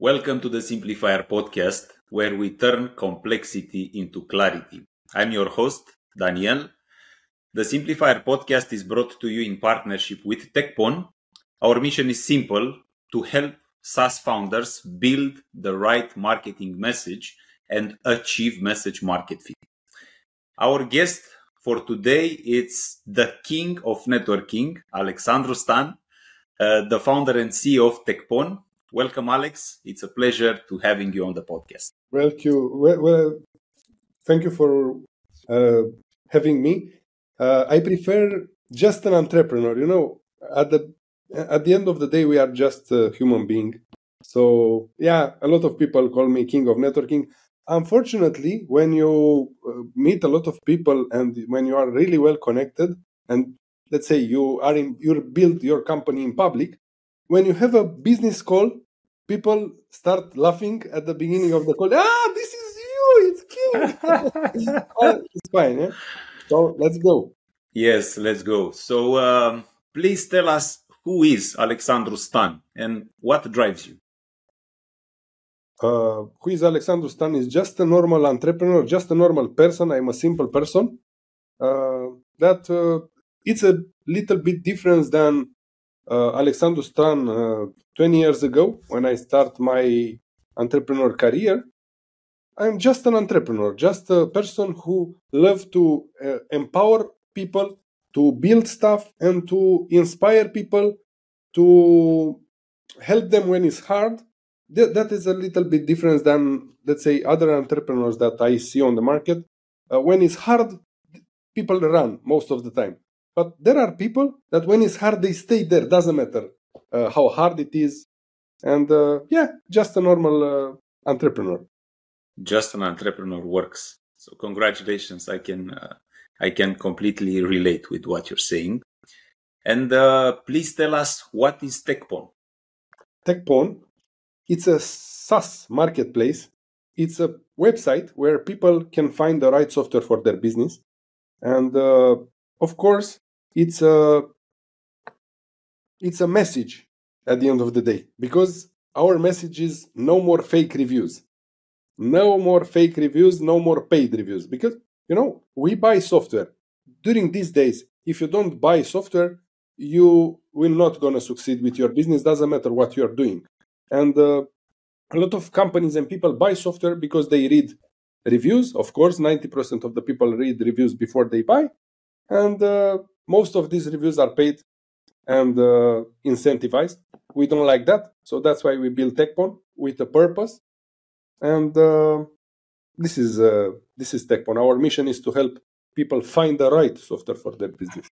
Welcome to the Simplifier podcast, where we turn complexity into clarity. I'm your host, Daniel. The Simplifier podcast is brought to you in partnership with Tekpon. Our mission is simple to help SaaS founders build the right marketing message and achieve message market fit. Our guest for today is the king of networking, Alexandru Stan, uh, the founder and CEO of Tekpon. Welcome, Alex. It's a pleasure to having you on the podcast. Well, you, well, well thank you for uh, having me. Uh, I prefer just an entrepreneur. You know, at the at the end of the day, we are just a human being. So yeah, a lot of people call me king of networking. Unfortunately, when you uh, meet a lot of people and when you are really well connected, and let's say you are in you build your company in public, when you have a business call, people start laughing at the beginning of the call. Ah, this is you. It's King. oh, it's fine. Eh? So let's go. Yes, let's go. So um, please tell us who is Alexandru Stan and what drives you. Uh, who is Alexandru Stan is just a normal entrepreneur, just a normal person. I'm a simple person. Uh, that uh, it's a little bit different than uh, Alexandru uh, 20 years ago when I start my entrepreneur career. I'm just an entrepreneur, just a person who love to uh, empower people, to build stuff, and to inspire people, to help them when it's hard. That, that is a little bit different than, let's say, other entrepreneurs that I see on the market. Uh, when it's hard, people run most of the time. But there are people that when it's hard, they stay there. Doesn't matter uh, how hard it is. And uh, yeah, just a normal uh, entrepreneur. Just an entrepreneur works. So congratulations. I can uh, I can completely relate with what you're saying. And uh, please tell us what is Tekpon. Tekpon, it's a SaaS marketplace. It's a website where people can find the right software for their business. And uh, of course, it's a it's a message at the end of the day because our message is no more fake reviews. No more fake reviews no more paid reviews because you know we buy software. During these days if you don't buy software you will not gonna succeed with your business. Doesn't matter what you are doing. And uh, a lot of companies and people buy software because they read reviews. Of course 90% of the people read reviews before they buy. And uh, most of these reviews are paid and uh, incentivized. We don't like that, so that's why we build Tekpon with a purpose. And uh, this is uh, this is Tekpon. Our mission is to help people find the right software for their business.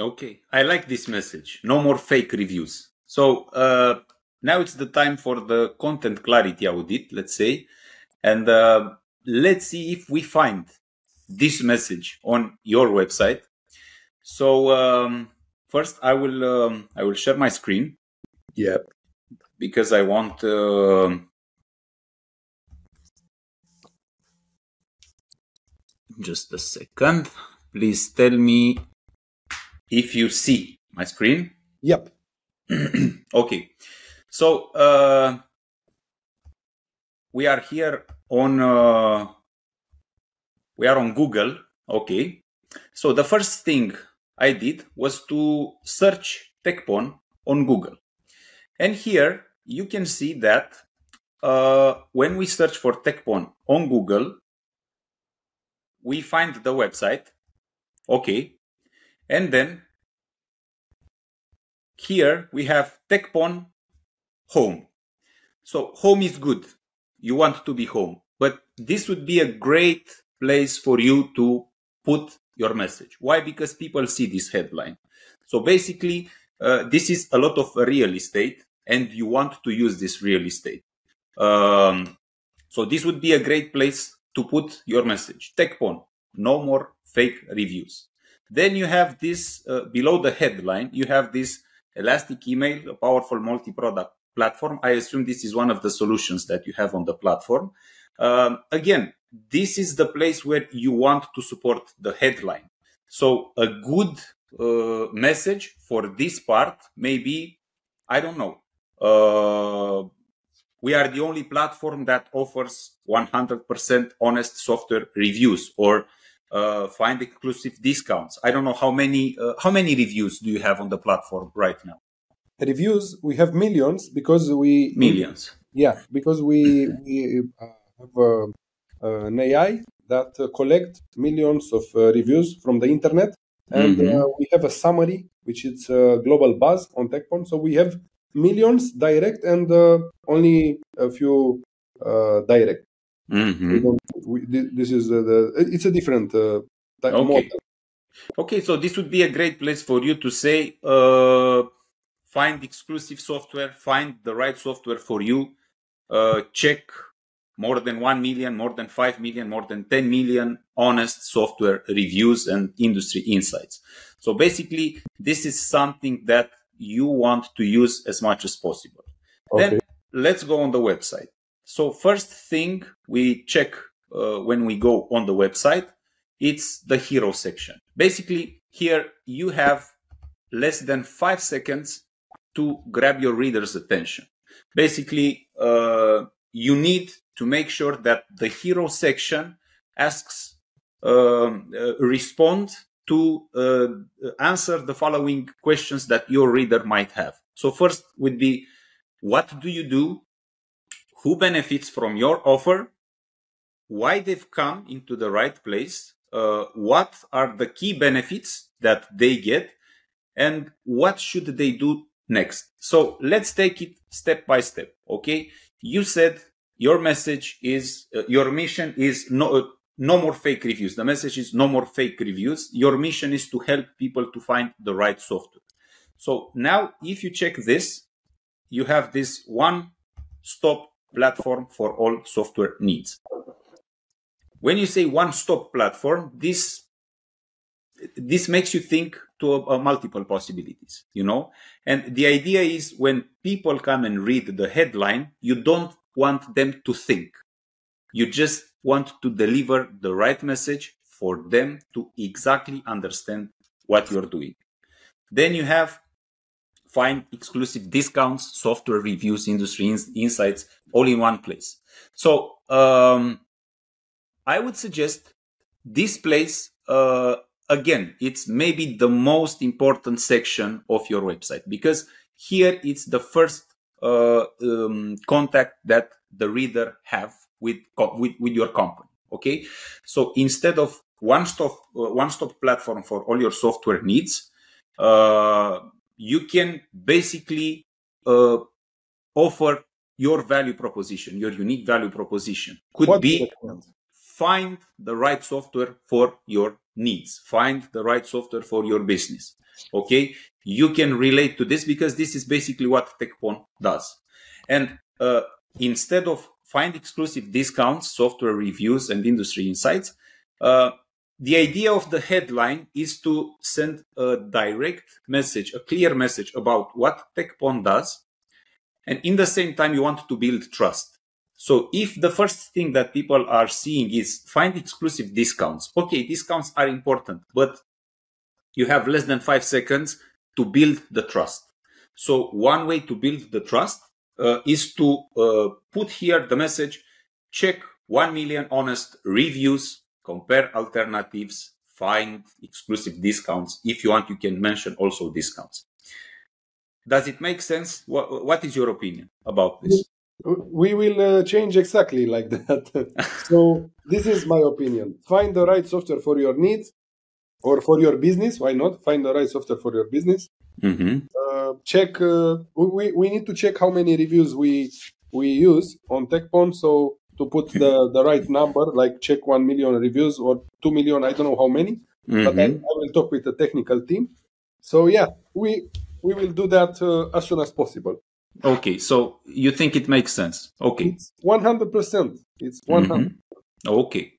Okay, I like this message. No more fake reviews. So uh, now it's the time for the content clarity audit, let's say, and uh, let's see if we find this message on your website so um, first, I will um, I will share my screen. Yep. Because I want. Uh, just a second. Please tell me if you see my screen. Yep. okay. So uh, we are here on uh, we are on Google. Okay. So the first thing I did was to search Tekpon on Google. And here you can see that uh, when we search for Tekpon on Google, we find the website. Okay. And then here we have Tekpon home. So home is good. You want to be home, but this would be a great place for you to put your message. Why? Because people see this headline. So basically, uh, this is a lot of real estate, and you want to use this real estate. Um, so this would be a great place to put your message. Tekpon, no more fake reviews. Then you have this uh, below the headline. You have this Elastic Email, a powerful multi-product platform. I assume this is one of the solutions that you have on the platform. Um, again, this is the place where you want to support the headline. So a good uh, message for this part may be, I don't know, uh, we are the only platform that offers 100% honest software reviews or uh, find exclusive discounts. I don't know how many uh, how many reviews do you have on the platform right now? Reviews we have millions because we millions. Yeah, because we we uh, have uh, an AI that collect millions of reviews from the internet, and mm-hmm. we have a summary which is global buzz on Tekpon. So we have millions direct and only a few direct. Mm-hmm. We we, this is the it's a different uh, okay. Model. Okay, so this would be a great place for you to say, uh, find exclusive software, find the right software for you, uh, check more than 1 million, more than 5 million, more than 10 million honest software reviews and industry insights. So basically, this is something that you want to use as much as possible. Okay. Then let's go on the website. So first thing we check uh, when we go on the website, it's the hero section. Basically, here you have less than five seconds to grab your reader's attention. Basically, uh, you need to make sure that the hero section asks, um, uh, respond to uh, answer the following questions that your reader might have. So first would be, what do you do? who benefits from your offer, why they've come into the right place, uh, what are the key benefits that they get, and what should they do next. So let's take it step by step. Okay. You said your message is, uh, your mission is no, uh, no more fake reviews. The message is no more fake reviews. Your mission is to help people to find the right software. So now if you check this, you have this one stop platform for all software needs. When you say one-stop platform, this this makes you think to a multiple possibilities, you know. And the idea is when people come and read the headline, you don't want them to think. You just want to deliver the right message for them to exactly understand what you're doing. Then you have find exclusive discounts, software reviews, industry ins- insights, all in one place. So um, I would suggest this place uh, again. It's maybe the most important section of your website because here it's the first uh, um, contact that the reader have with, with with your company. Okay, so instead of one stop uh, one stop platform for all your software needs. Uh, you can basically uh, offer your value proposition, your unique value proposition. Could what be find the right software for your needs, find the right software for your business. Okay, you can relate to this because this is basically what Tekpon does. And uh, instead of find exclusive discounts, software reviews, and industry insights, uh, the idea of the headline is to send a direct message, a clear message about what Tekpon does. And in the same time, you want to build trust. So if the first thing that people are seeing is find exclusive discounts, okay, discounts are important, but you have less than five seconds to build the trust. So one way to build the trust uh, is to uh, put here the message, check 1 million honest reviews compare alternatives, find exclusive discounts. If you want, you can mention also discounts. Does it make sense? What, what is your opinion about this? We will uh, change exactly like that. so, this is my opinion. Find the right software for your needs or for your business. Why not? Find the right software for your business. Mm-hmm. Uh, check. Uh, we, we need to check how many reviews we we use on Tekpon. So to put the, the right number, like check 1 million reviews or 2 million, I don't know how many, mm-hmm. but I, I, will talk with the technical team. So, yeah, we, we will do that uh, as soon as possible. Okay, so you think it makes sense? Okay. It's 100%. It's 100 mm-hmm. Okay.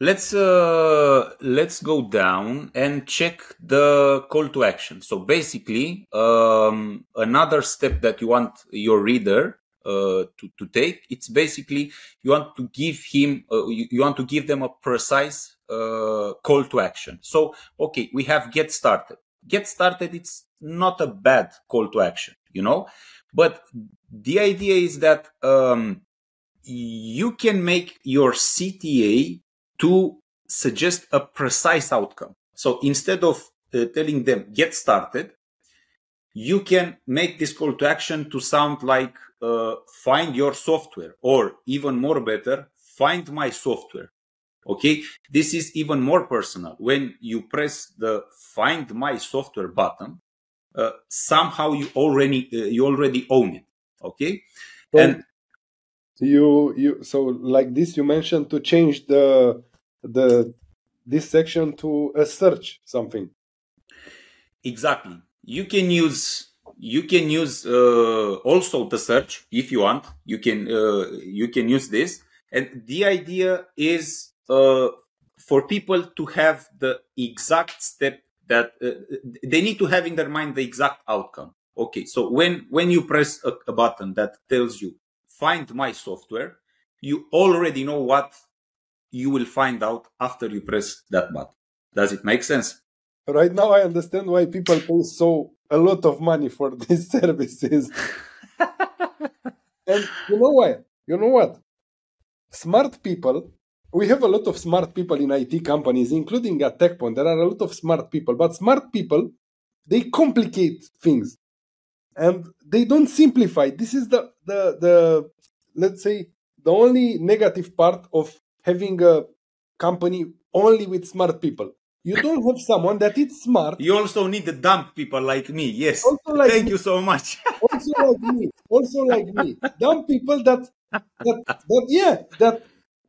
Let's uh, let's go down and check the call to action. So basically, um, another step that you want your reader uh, to, to take. It's basically you want to give him, uh, you, you, want to give them a precise uh, call to action. So, okay, we have get started. Get started. It's not a bad call to action, you know, But the idea is that um, you can make your CTA to suggest a precise outcome. So instead of uh, telling them get started, you can make this call to action to sound like uh, find your software or even more better, find my software. Okay. This is even more personal. When you press the find my software button, uh, somehow you already, uh, you already own it. Okay. So and you, you, so like this, you mentioned to change the, the, this section to a search something. Exactly. You can use you can use uh, also the search if you want. You can uh, you can use this, and the idea is uh, for people to have the exact step that uh, they need to have in their mind the exact outcome. Okay, so when when you press a, a button that tells you find my software, you already know what you will find out after you press that button. Does it make sense? Right now, I understand why people pay so a lot of money for these services. and you know why? You know what? Smart people we have a lot of smart people in IT companies, including at Tekpon. There are a lot of smart people, but smart people, they complicate things and they don't simplify. This is the, the, the, let's say, the only negative part of having a company only with smart people. You don't have someone that is smart. You also need the dumb people like me. Yes. Like Thank me. you so much. also like me. Also like me. Dumb people that, that, that yeah, that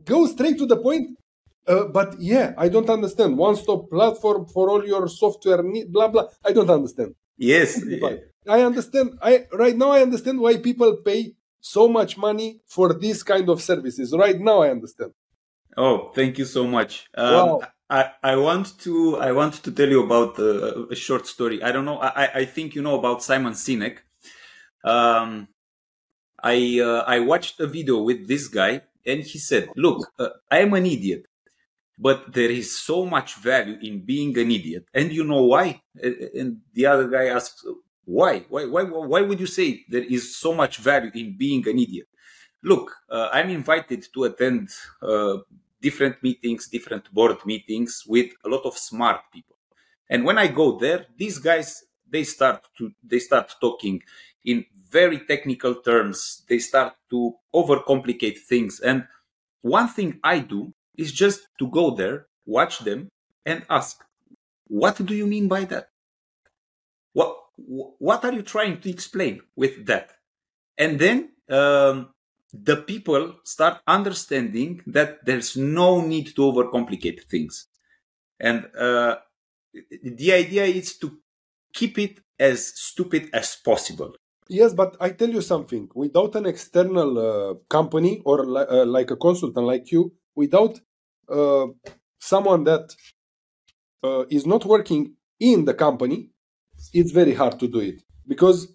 go straight to the point. Uh, but yeah, I don't understand. One stop platform for all your software, need, blah, blah. I don't understand. Yes. I understand. I Right now, I understand why people pay so much money for this kind of services. Right now, I understand. Oh, thank you so much. Um, wow. I, I want to I want to tell you about uh, a short story. I don't know. I, I think you know about Simon Sinek. Um, I uh, I watched a video with this guy and he said, Look, uh, I am an idiot, but there is so much value in being an idiot. And you know why? And the other guy asks, Why? Why, why, why would you say there is so much value in being an idiot? Look, uh, I'm invited to attend uh, different meetings, different board meetings with a lot of smart people. And when I go there, these guys, they start to, they start talking in very technical terms. They start to overcomplicate things. And one thing I do is just to go there, watch them, and ask, what do you mean by that? What, what are you trying to explain with that? And then um, the people start understanding that there's no need to overcomplicate things. And uh, the idea is to keep it as stupid as possible. Yes, but I tell you something. Without an external uh, company or li- uh, like a consultant like you, without uh, someone that uh, is not working in the company, it's very hard to do it because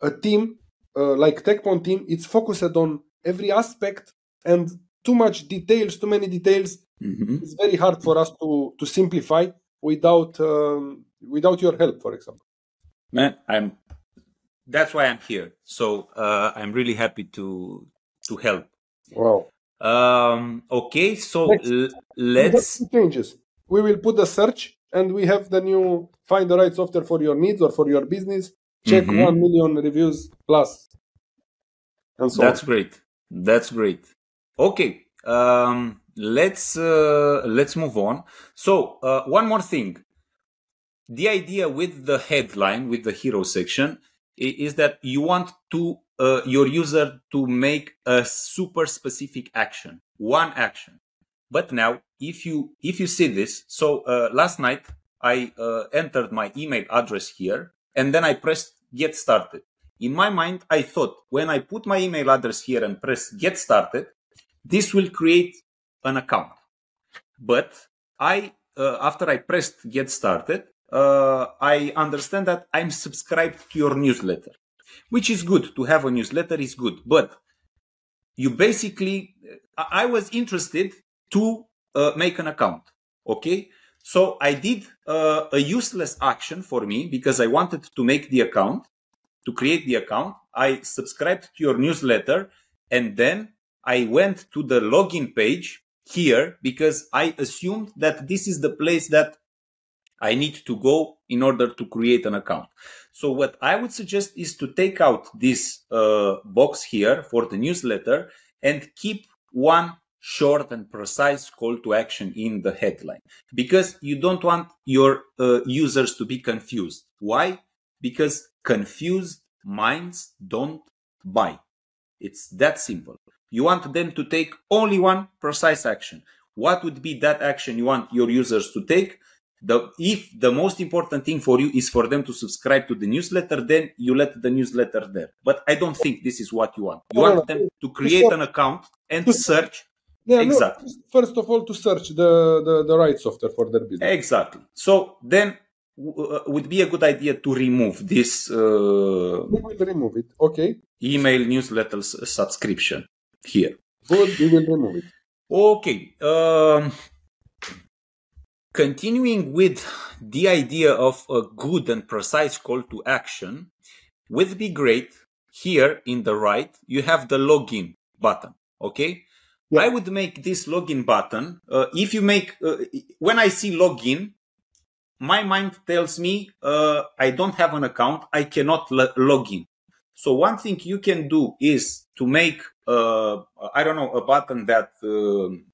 a team uh, like Tekpon team, it's focused on every aspect and too much details, too many details. Mm-hmm. It's very hard for us to to simplify without um, without your help, for example. Man, I'm that's why I'm here. So uh, I'm really happy to to help. Wow. Um, okay, so let's changes. We will put a search, and we have the new find the right software for your needs or for your business. Check mm-hmm. one million reviews plus. And so That's on. great. That's great. Okay. Um, let's uh, let's move on. So uh, one more thing. The idea with the headline, with the hero section, is that you want to uh, your user to make a super specific action, one action. But now, if you if you see this, so uh, last night I uh, entered my email address here, and then I pressed get started. In my mind, I thought when I put my email address here and press get started, this will create an account. But I uh, after I pressed get started, uh, I understand that I'm subscribed to your newsletter, which is good. To have a newsletter is good, but you basically, I was interested to uh, make an account. Okay. So I did uh, a useless action for me because I wanted to make the account. to create the account. I subscribed to your newsletter and then I went to the login page here because I assumed that this is the place that I need to go in order to create an account. So what I would suggest is to take out this uh, box here for the newsletter and keep one short and precise call to action in the headline because you don't want your uh, users to be confused. Why? Because confused minds don't buy. It's that simple. You want them to take only one precise action. What would be that action you want your users to take? The, if the most important thing for you is for them to subscribe to the newsletter, then you let the newsletter there. But I don't think this is what you want. You want them to create an account and to search Yeah, Exactly. no, first of all, to search the, the, the right software for their business. Exactly. So then w- uh, would be a good idea to remove this uh, We will remove it. Okay, email newsletter s- subscription here. good. We will remove it. Okay. Um, continuing with the idea of a good and precise call to action would be great. Here in the right, you have the login button. Okay. Yeah. I would make this login button. Uh, if you make, uh, when I see login, my mind tells me uh, I don't have an account. I cannot lo- log in. So one thing you can do is to make, uh, I don't know, a button that um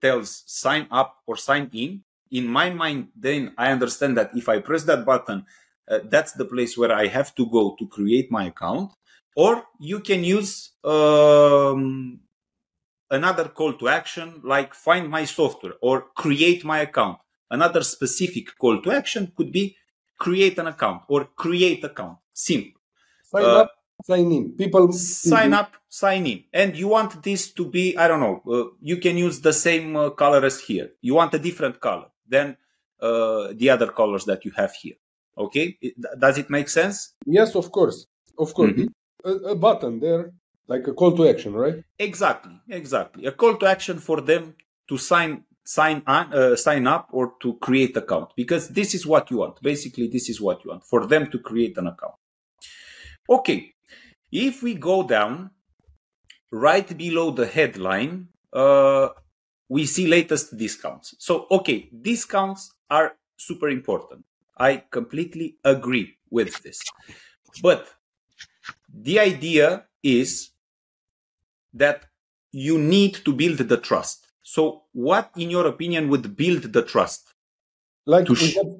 tells sign up or sign in. In my mind, then I understand that if I press that button, uh, that's the place where I have to go to create my account. Or you can use um, another call to action like find my software or create my account. Another specific call to action could be create an account or create account. Simple. Sign Uh, up, sign in. People Sign up, sign in. And you want this to be, I don't know, uh, you can use the same uh, color as here. You want a different color than uh, the other colors that you have here. Okay? It- does it make sense? Yes, of course, of course. Mhm. A, a button there, like a call to action, right? Exactly, exactly. A call to action for them to sign sign on, uh, sign up or to create account because this is what you want. Basically, this is what you want for them to create an account. Okay, if we go down right below the headline, uh, we see latest discounts. So, okay, discounts are super important. I completely agree with this, but the idea is that you need to build the trust. So, what, in your opinion, would build the trust? Like we, sh- have,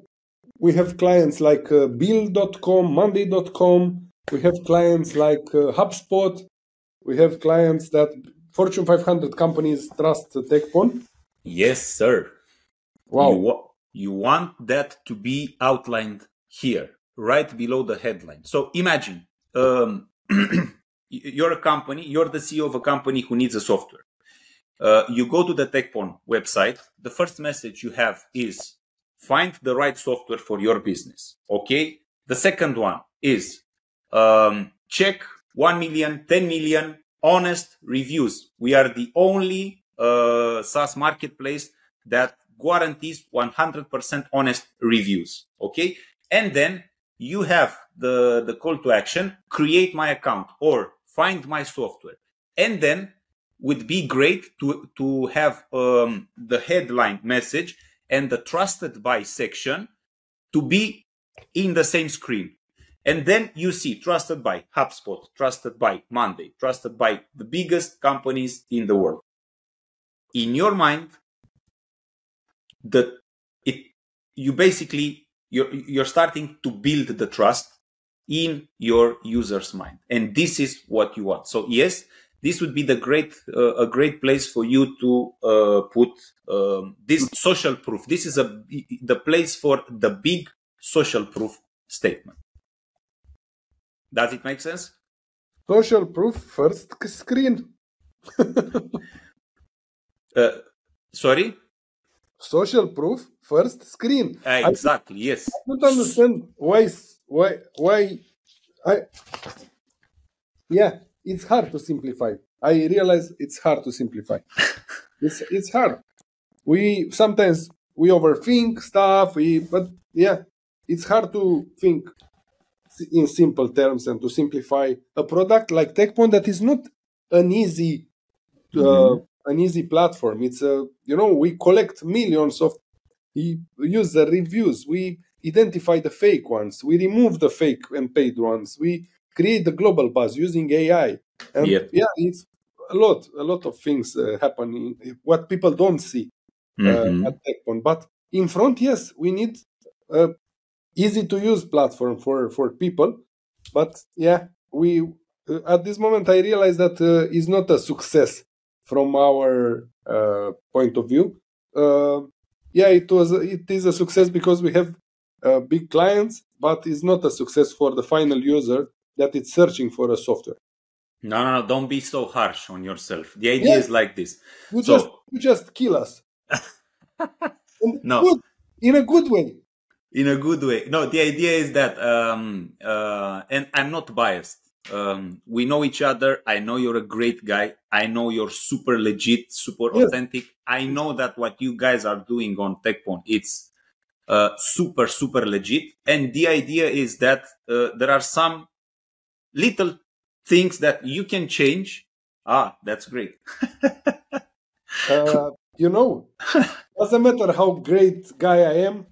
we have clients like uh, Bill.com, Monday.com. We have clients like uh, HubSpot. We have clients that Fortune 500 companies trust Tekpon. Yes, sir. Wow. You, wa- you want that to be outlined here, right below the headline. So, imagine um, you're a company, you're the CEO of a company who needs a software. Uh, you go to the Tekpon website. The first message you have is find the right software for your business. Okay. The second one is um, check 1 million, 10 million honest reviews. We are the only uh, SaaS marketplace that guarantees 100% honest reviews. Okay. And then you have the, the call to action, create my account or find my software. And then would be great to, to have um, the headline message and the trusted by section to be in the same screen. And then you see trusted by HubSpot, trusted by Monday, trusted by the biggest companies in the world. In your mind, the it you basically you're you're starting to build the trust in your user's mind, and this is what you want. So yes, this would be the great uh, a great place for you to uh, put um, this social proof. This is a the place for the big social proof statement. Does it make sense? Social proof first screen. Uh, sorry. Social proof first screen. Uh, exactly. Yes. I don't understand why why why I yeah it's hard to simplify. I realize it's hard to simplify. it's it's hard. We sometimes we overthink stuff. We but yeah, it's hard to think in simple terms and to simplify a product like Tekpon that is not an easy uh, mm-hmm. an easy platform. It's a you know we collect millions of user reviews. We identify the fake ones. We remove the fake and paid ones. We create the global buzz using AI. And yep. yeah, it's a lot, a lot of things uh, happening. What people don't see uh, mm-hmm. at Tekpon, but in front, yes, we need a easy to use platform for for people. But yeah, we uh, at this moment I realize that uh, is not a success from our uh, point of view. Uh, yeah, it was it is a success because we have uh, big clients, but it's not a success for the final user that it's searching for a software. No, no, no! Don't be so harsh on yourself. The idea yeah. is like this. You so, just you just kill us. no, good, in a good way. In a good way. No, the idea is that, um, uh, and I'm not biased. Um, we know each other. I know you're a great guy. I know you're super legit, super authentic. I know that what you guys are doing on Tekpon, it's uh, super, super legit. And the idea is that uh, there are some little things that you can change. Ah, that's great. uh, you know, doesn't matter how great guy I am.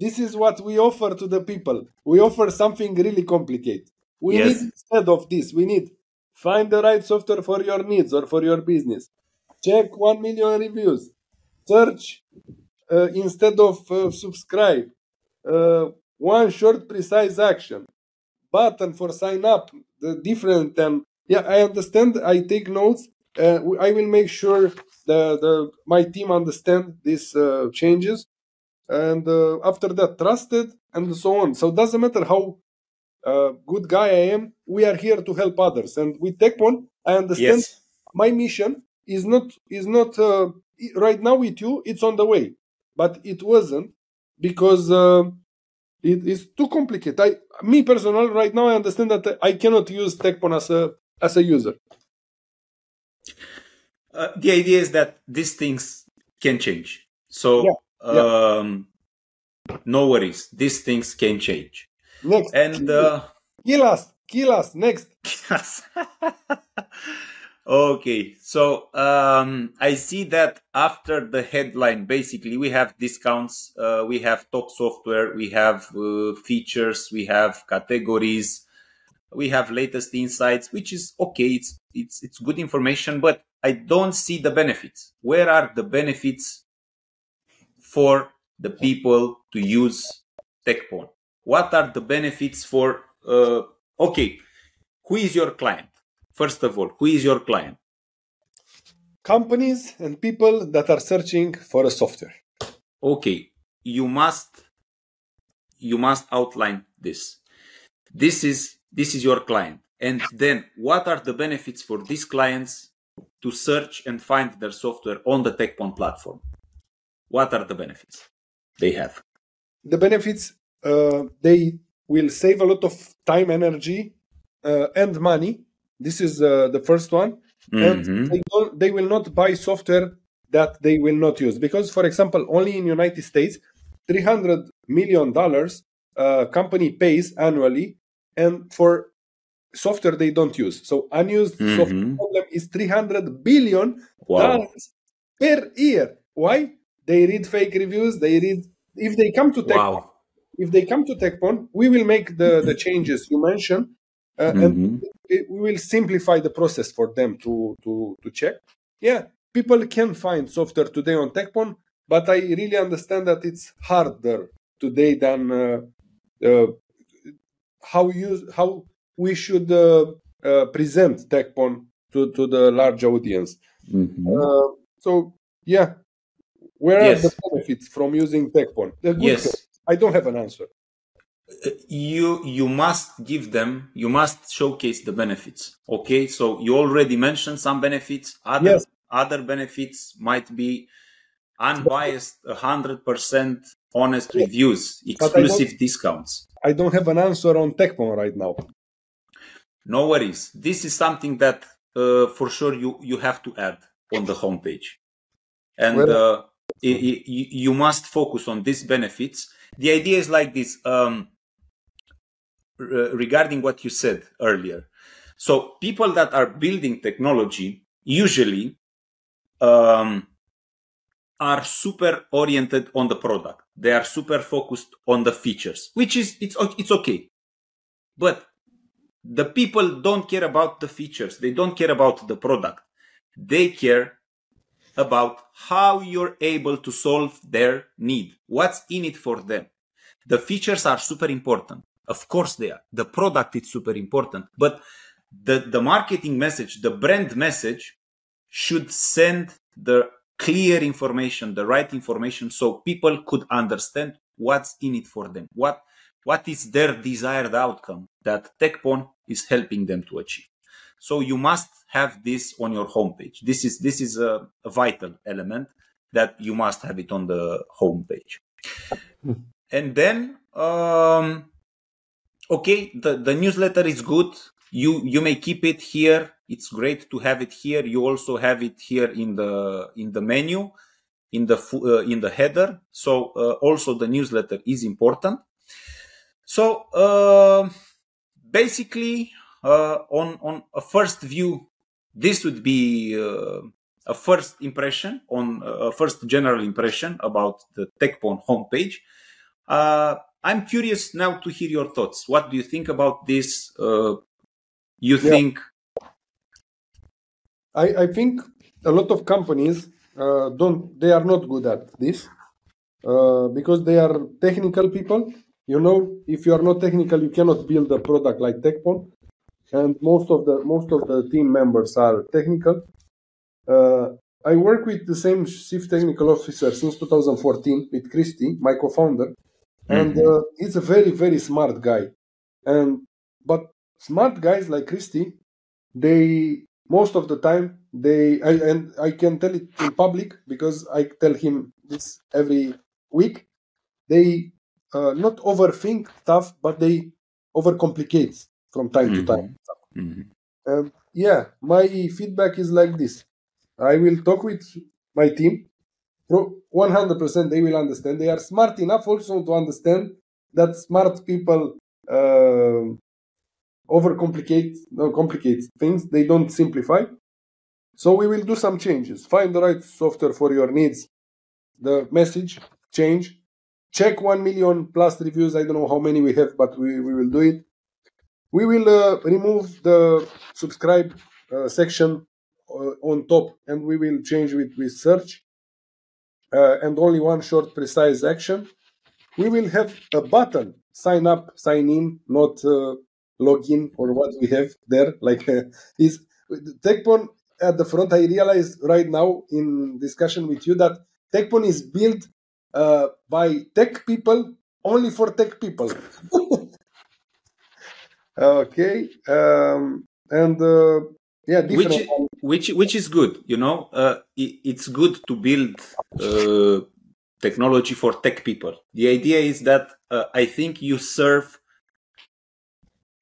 This is what we offer to the people. We offer something really complicated. We yes. need instead of this, we need find the right software for your needs or for your business. Check one million reviews. Search uh, instead of uh, subscribe. Uh, one short, precise action. Button for sign up. The different and yeah, I understand. I take notes. Uh, I will make sure the, the my team understand these uh, changes, and uh, after that, trusted and so on. So it doesn't matter how uh, good guy I am. We are here to help others, and with Tekpon, I understand yes. my mission is not is not uh, right now with you. It's on the way, but it wasn't because uh, it is too complicated. I, me personal, right now, I understand that I cannot use Tekpon as a as a user. Uh, the idea is that these things can change. So, yeah. Um, no worries. These things can change. Next. And uh, kill us, kill us. Next. okay, so um, I see that after the headline, basically, we have discounts, uh, we have top software, we have uh, features, we have categories, we have latest insights, which is okay. It's it's it's good information, but I don't see the benefits. Where are the benefits for the people to use Tekpon? what are the benefits for uh, okay who is your client? First of all who is your client? Companies and people that are searching for a software. Okay you must you must outline this. This is this is your client. And then what are the benefits for these clients to search and find their software on the Tekpon platform what are the benefits they have the benefits uh, they will save a lot of time, energy, uh, and money. This is uh, the first one. Mm-hmm. And they, they, will not buy software that they will not use. Because, for example, only in United States, $300 million uh, company pays annually and for software they don't use. So unused mm-hmm. software problem is 300 billion wow. per year. Why? They read fake reviews. They read if they come to tech wow if they come to Tekpon, we will make the, the changes you mentioned, uh, mm-hmm. and it, we will simplify the process for them to, to, to check. Yeah, people can find software today on Tekpon, but I really understand that it's harder today than uh, uh, how you how we should uh, uh, present Tekpon to, to the large audience. Mm-hmm. Uh, so yeah, where yes. are the benefits from using Tekpon? Yes. I don't have an answer. Uh, you you must give them. You must showcase the benefits. Okay, so you already mentioned some benefits. Other yes. other benefits might be unbiased, hundred percent honest yes. reviews, exclusive I discounts. I don't have an answer on Tekpon right now. No worries. This is something that uh, for sure you you have to add on the homepage, and well, you must focus on these benefits the idea is like this um, regarding what you said earlier. So people that are building technology usually um, are super oriented on the product. They are super focused on the features, which is it's it's okay. But the people don't care about the features. They don't care about the product. They care about how you're able to solve their need. What's in it for them? The features are super important. Of course they are. The product is super important, but the, the marketing message, the brand message should send the clear information, the right information so people could understand what's in it for them. What, what is their desired outcome that Tekpon is helping them to achieve. So you must have this on your homepage. This is this is a, a vital element that you must have it on the homepage. Hmm. And then, um, okay, the, the newsletter is good. You you may keep it here. It's great to have it here. You also have it here in the in the menu, in the uh, in the header. So uh, also the newsletter is important. So uh, basically, on on a first view, this would be uh, a first impression on uh, a first general impression about the Tekpon homepage. Uh, I'm curious now to hear your thoughts. What do you think about this? Uh, you yeah. think? I, I think a lot of companies uh, don't. They are not good at this because they are technical people you know, if you are not technical, you cannot build a product like Tekpon. And most of the most of the team members are technical. Uh, I work with the same chief technical officer since 2014 with Christy, my co-founder, mm-hmm. and uh, he's a very very smart guy. And but smart guys like Christy, they most of the time they I, and I can tell it in public because I tell him this every week. They uh, not overthink stuff, but they overcomplicate from time mm-hmm. to time. Mm-hmm. Um, yeah, my feedback is like this. I will talk with my team. 100% they will understand. They are smart enough also to understand that smart people uh, overcomplicate, no, complicate things. They don't simplify. So we will do some changes. Find the right software for your needs. The message change check 1 million plus reviews. I don't know how many we have, but we, we will do it. We will uh, remove the subscribe uh, section uh, on top and we will change it with search uh, and only one short precise action. We will have a button sign up, sign in, not uh, login or what we have there. Like is Tekpon at the front. I realize right now in discussion with you that Tekpon is built uh, by tech people only for tech people. okay, um, and uh, yeah, which which which is good. You know, uh, it, it's good to build uh, technology for tech people. The idea is that uh, I think you serve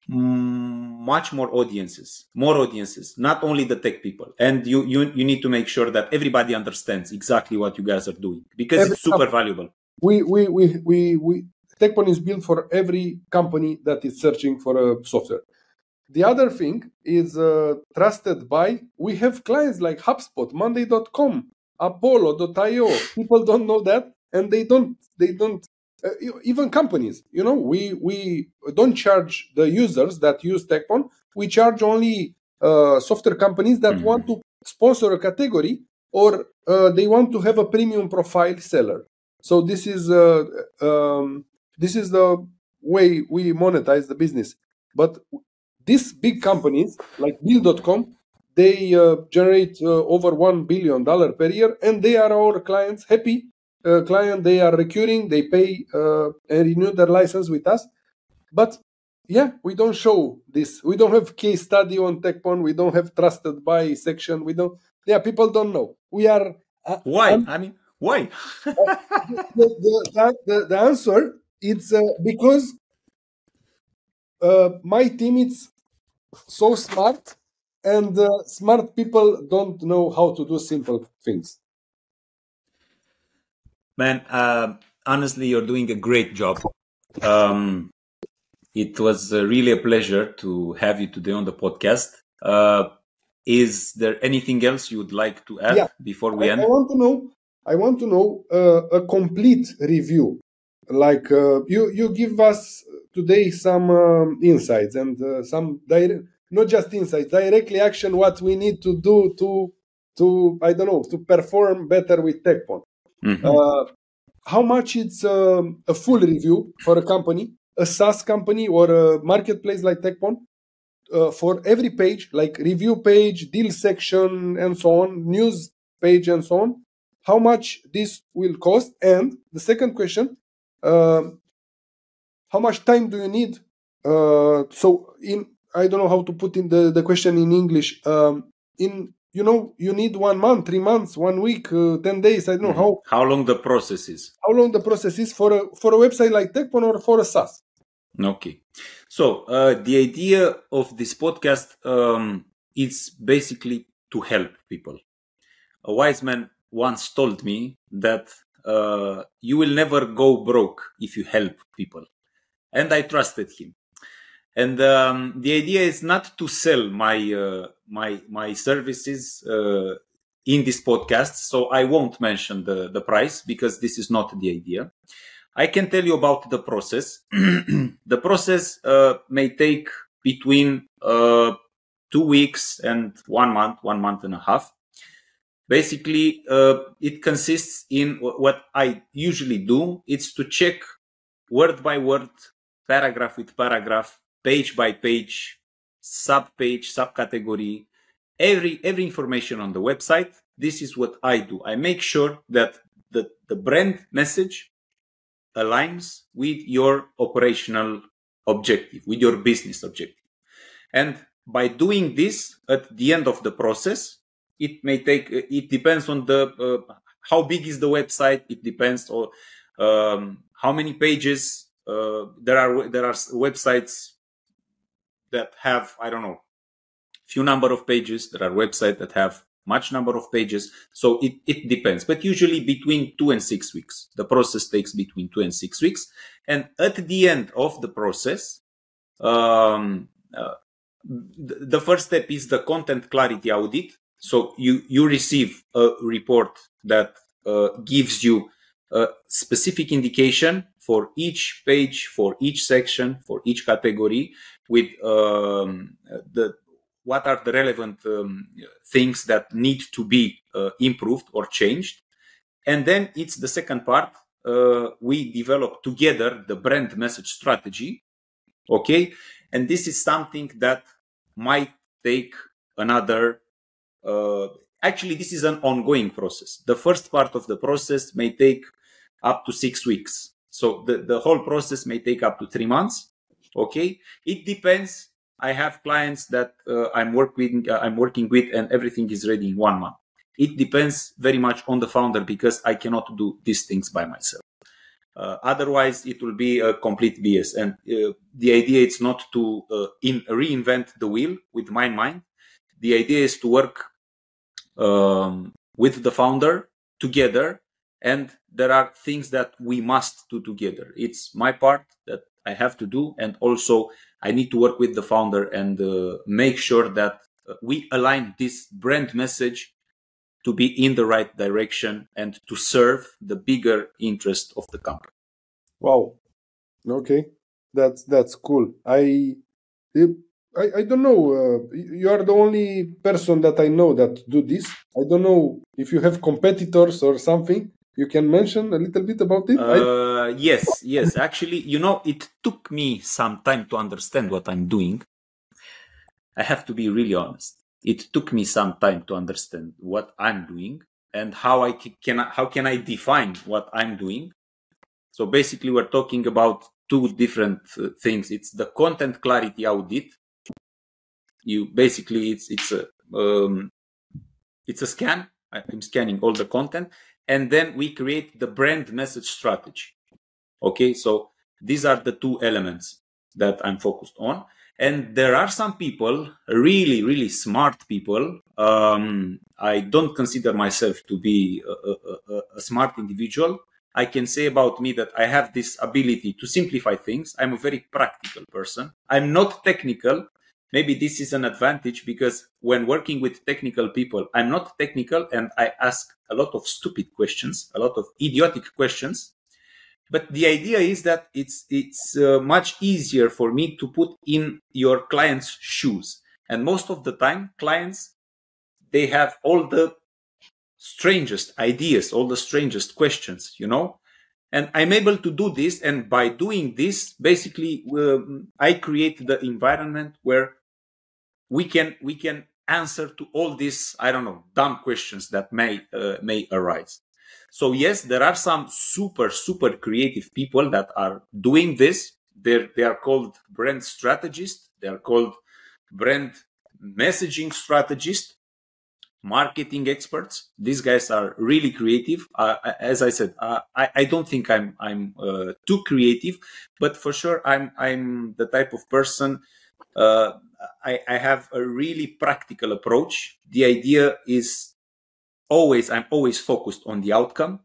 much more audiences, more audiences, not only the tech people. And you, you, you need to make sure that everybody understands exactly what you guys are doing because every it's super valuable. We, we, we, we, we, Tekpon is built for every company that is searching for a software. The other thing is uh, trusted by, we have clients like HubSpot, Monday.com, Apollo.io. People don't know that and they don't, they don't uh, even companies you know we we don't charge the users that use Tekpon we charge only uh, software companies that mm-hmm. want to sponsor a category or uh, they want to have a premium profile seller so this is uh, um, this is the way we monetize the business but these big companies like bill.com they uh, generate uh, over 1 billion dollar per year and they are our clients happy uh, client, they are recurring, they pay uh, and renew their license with us. But yeah, we don't show this. We don't have case study on Tekpon. We don't have trusted by section. We don't. Yeah, people don't know. We are. Uh, why? Um, I mean, why? the, the, the, the, answer it's uh, because uh, my team is so smart, and uh, smart people don't know how to do simple things. Man, uh, honestly, you're doing a great job. Um, It was uh, really a pleasure to have you today on the podcast. Uh, is there anything else you would like to add Yeah. before we I, end? I want to know. I want to know uh, a complete review. Like uh, you, you give us today some um, insights and uh, some direct, not just insights, directly action. What we need to do to, to I don't know, to perform better with Tekpon. Mhm. Uh, how much it's um, a full review for a company, a SaaS company or a marketplace like Tekpon? Uh, for every page, like review page, deal section, and so on, news page, and so on, how much this will cost? And the second question, how much time do you need? Uh, so, in I don't know how to put in the, the question in English. Um, in you know, you need one month, three months, one week, uh, ten days. I don't know how How long the process is? how long the process is for a for a website like Tekpon or for a SaaS. Okay. So uh, the idea of this podcast um, is basically to help people. A wise man once told me that uh, you will never go broke if you help people, and I trusted him. And um, the idea is not to sell my uh, my my services uh, in this podcast, so I won't mention the the price because this is not the idea. I can tell you about the process. the process uh, may take between uh, two weeks and one month, one month and a half. Basically, uh, it consists in wh- what I usually do. It's to check word by word, paragraph with paragraph, page by page, sub page, subcategory, every every information on the website. This is what I do. I make sure that the, the brand message aligns with your operational objective, with your business objective. And by doing this at the end of the process, it may take, it depends on the, uh, how big is the website. It depends on um, how many pages. Uh, there are, there are websites that have, I don't know, few number of pages. There are websites that have much number of pages. So it, it depends, but usually between two and six weeks. The process takes between two and six weeks. And at the end of the process, um, uh, the, the first step is the content clarity audit. So you, you receive a report that uh, gives you a specific indication for each page, for each section, for each category with um, the what are the relevant um, things that need to be uh, improved or changed. And then it's the second part uh, we develop together the brand message strategy okay? And this is something that might take another actually this is an ongoing process the first part of the process may take up to six weeks so the, the whole process may take up to three months okay it depends I have clients that uh, I'm working uh, I'm working with, and everything is ready in one month. It depends very much on the founder because I cannot do these things by myself. Uh, otherwise, it will be a complete BS. And uh, the idea is not to uh, in, reinvent the wheel with my mind. The idea is to work um, with the founder together, and there are things that we must do together. It's my part that I have to do, and also I need to work with the founder and uh, make sure that uh, we align this brand message to be in the right direction and to serve the bigger interest of the company. Wow. Okay, that's that's cool. I I, I don't know. Uh, you are the only person that I know that do this. I don't know if you have competitors or something. You can mention a little bit about it. I, Uh, yes, yes. Actually, you know, it took me some time to understand what I'm doing. I have to be really honest. It took me some time to understand what I'm doing and how I can how can I define what I'm doing. So basically, we're talking about two different uh, things. It's the content clarity audit. You basically it's it's a um, it's a scan. I'm scanning all the content, and then we create the brand message strategy. Okay, so these are the two elements that I'm focused on. And there are some people, really, really smart people. Um, I don't consider myself to be a, a, a, a smart individual, I can say about me that I have this ability to simplify things. I'm a very practical person. I'm not technical. Maybe this is an advantage because when working with technical people, I'm not technical and I ask a lot of stupid questions, a lot of idiotic questions. But the idea is that it's it's uh, much easier for me to put in your client's shoes. And most of the time, clients they have all the strangest ideas, all the strangest questions, you know? And I'm able to do this. And by doing this, basically, um, I create the environment where we can, we can answer to all these, I don't know, dumb questions that may, uh, may arise. So yes, there are some super, super creative people that are doing this. They're, they are called brand strategists. They are called brand messaging strategists marketing experts. These guys are really creative. Uh, as I said, uh, I, I don't think I'm I'm uh, too creative, but for sure I'm I'm the type of person. Uh, I, I have a really practical approach. The idea is always I'm always focused on the outcome.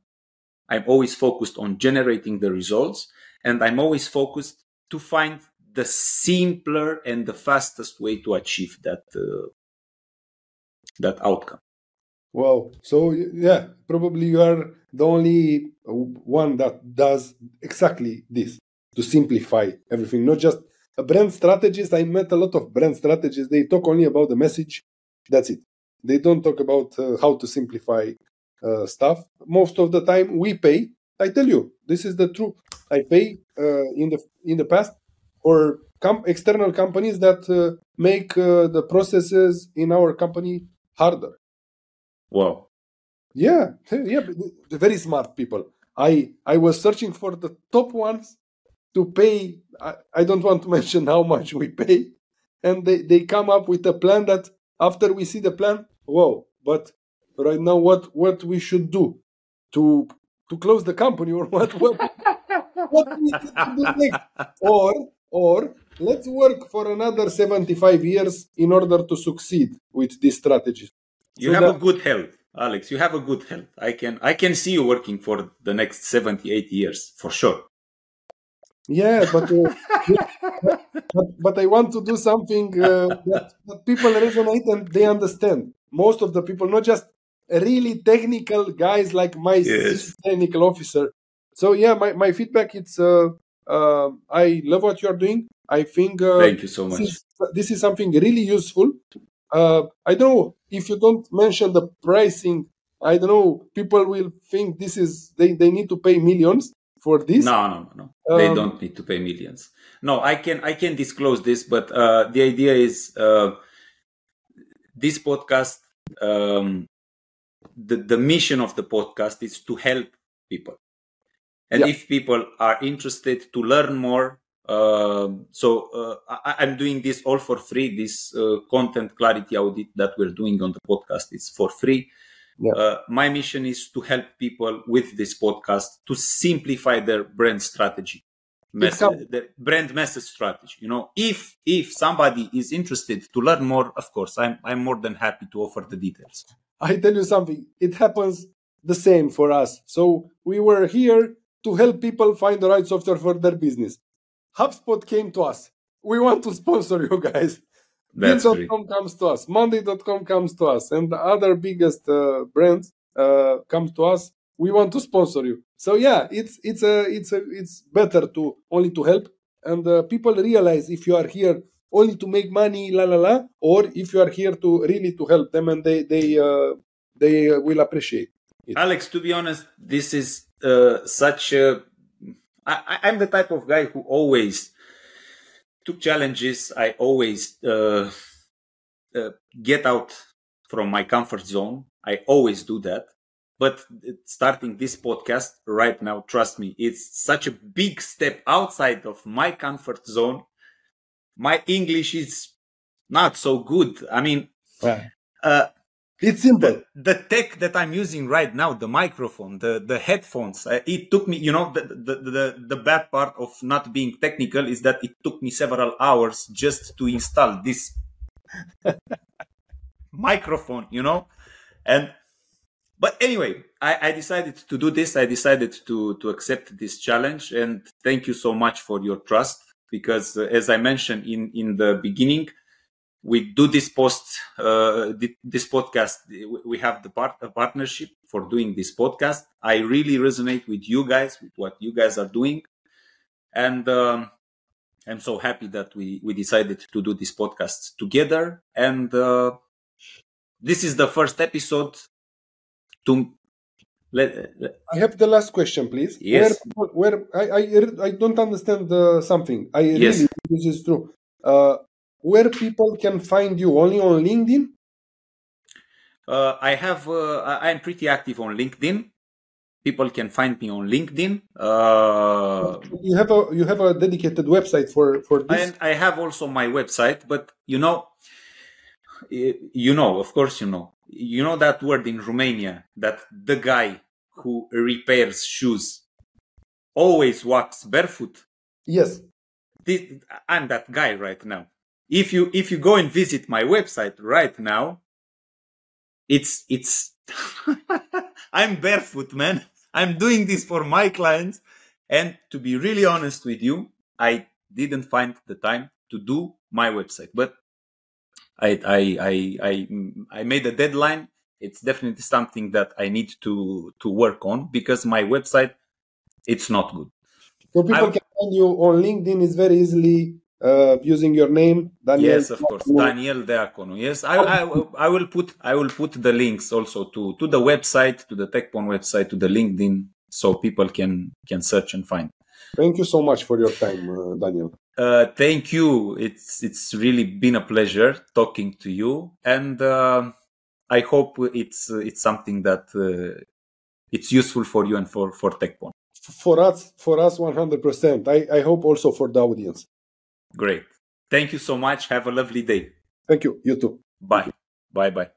I'm always focused on generating the results, and I'm always focused to find the simpler and the fastest way to achieve that uh, that outcome. Wow. So yeah, probably you are the only one that does exactly this to simplify everything, not just a brand strategist. I met a lot of brand strategists. They talk only about the message. That's it. They don't talk about uh, how to simplify uh, stuff. Most of the time, we pay. I tell you, this is the truth. I pay uh, in the in the past for com- external companies that uh, make uh, the processes in our company harder. Wow. Yeah, yeah, very smart people. I I was searching for the top ones to pay. I, I don't want to mention how much we pay, and they they come up with a plan that after we see the plan, whoa! But right now, what what we should do to to close the company or what what what we to do next or or let's work for another 75 years in order to succeed with this strategy. You so have that, a good health, Alex. You have a good health. I can I can see you working for the next 78 years for sure. Yeah, but uh, but, but I want to do something uh, that, that people resonate and they understand. Most of the people, not just really technical guys like my yes. technical officer. So yeah, my, my feedback it's uh, uh, I love what you are doing. I think uh, thank you so much. This is, this is something really useful. Uh, I don't know if you don't mention the pricing. I don't know. People will think this is they, they need to pay millions for this. No, no, no, no. Um, they don't need to pay millions. No, I can I can disclose this, but uh, the idea is uh, this podcast. Um, the the mission of the podcast is to help people and yeah. if people are interested to learn more uh, so uh, I, am doing this all for free this uh, content clarity audit that we're doing on the podcast is for free yeah. Uh, my mission is to help people with this podcast to simplify their brand strategy message, the brand message strategy you know if if somebody is interested to learn more of course i'm i'm more than happy to offer the details i tell you something it happens the same for us so we were here to help people find the right software for their business. HubSpot came to us. We want to sponsor you guys. Bill.com comes to us. Monday.com comes to us. And the other biggest uh, brands uh, come to us. We want to sponsor you. So yeah, it's it's a it's a it's better to only to help, and uh, people realize if you are here only to make money, la la la, or if you are here to really to help them, and they they uh, they will appreciate. It. Alex, to be honest, this is uh, such a. I, I'm the type of guy who always took challenges. I always uh, uh, get out from my comfort zone. I always do that. But starting this podcast right now, trust me, it's such a big step outside of my comfort zone. My English is not so good. I mean, uh, it's simple. The, the, tech that I'm using right now, the microphone, the, the headphones, uh, it took me, you know, the, the, the, the bad part of not being technical is that it took me several hours just to install this microphone, you know, and but anyway, I, I, decided to do this. I decided to to accept this challenge, and thank you so much for your trust. Because uh, as I mentioned in in the beginning, we do this post uh, this podcast. We have the part, partnership for doing this podcast. I really resonate with you guys, with what you guys are doing, and um, I'm so happy that we we decided to do this podcast together. And uh, this is the first episode to let, let, I have the last question, please. Yes. Where, where I, I, I don't understand uh, something. I yes. really this is true. Uh, where people can find you only on LinkedIn? Uh, I have. Uh, I'm pretty active on LinkedIn. People can find me on LinkedIn. Uh, you have a you have a dedicated website for for this. And I have also my website, but you know, you know, of course, you know you know that word in Romania that the guy who repairs shoes always walks barefoot. Yes. This, I'm that guy right now. If you if you go and visit my website right now, it's it's I'm barefoot, man. I'm doing this for my clients. And to be really honest with you, I didn't find the time to do my website. But I, I, I, I, I made a deadline. It's definitely something that I need to, to work on because my website, it's not good. So people I, can find you on LinkedIn is very easily uh, using your name. Daniel yes, of course, Daniel Deaconu. Yes, I, I, I will put I will put the links also to to the website, to the Tekpon website, to the LinkedIn, so people can can search and find. Thank you so much for your time, uh, Daniel. Uh, thank you. It's it's really been a pleasure talking to you, and uh, I hope it's it's something that uh, it's useful for you and for for Tekpon. For us, for us, one hundred percent. I I hope also for the audience. Great. Thank you so much. Have a lovely day. Thank you. You too. Bye. Bye. Bye.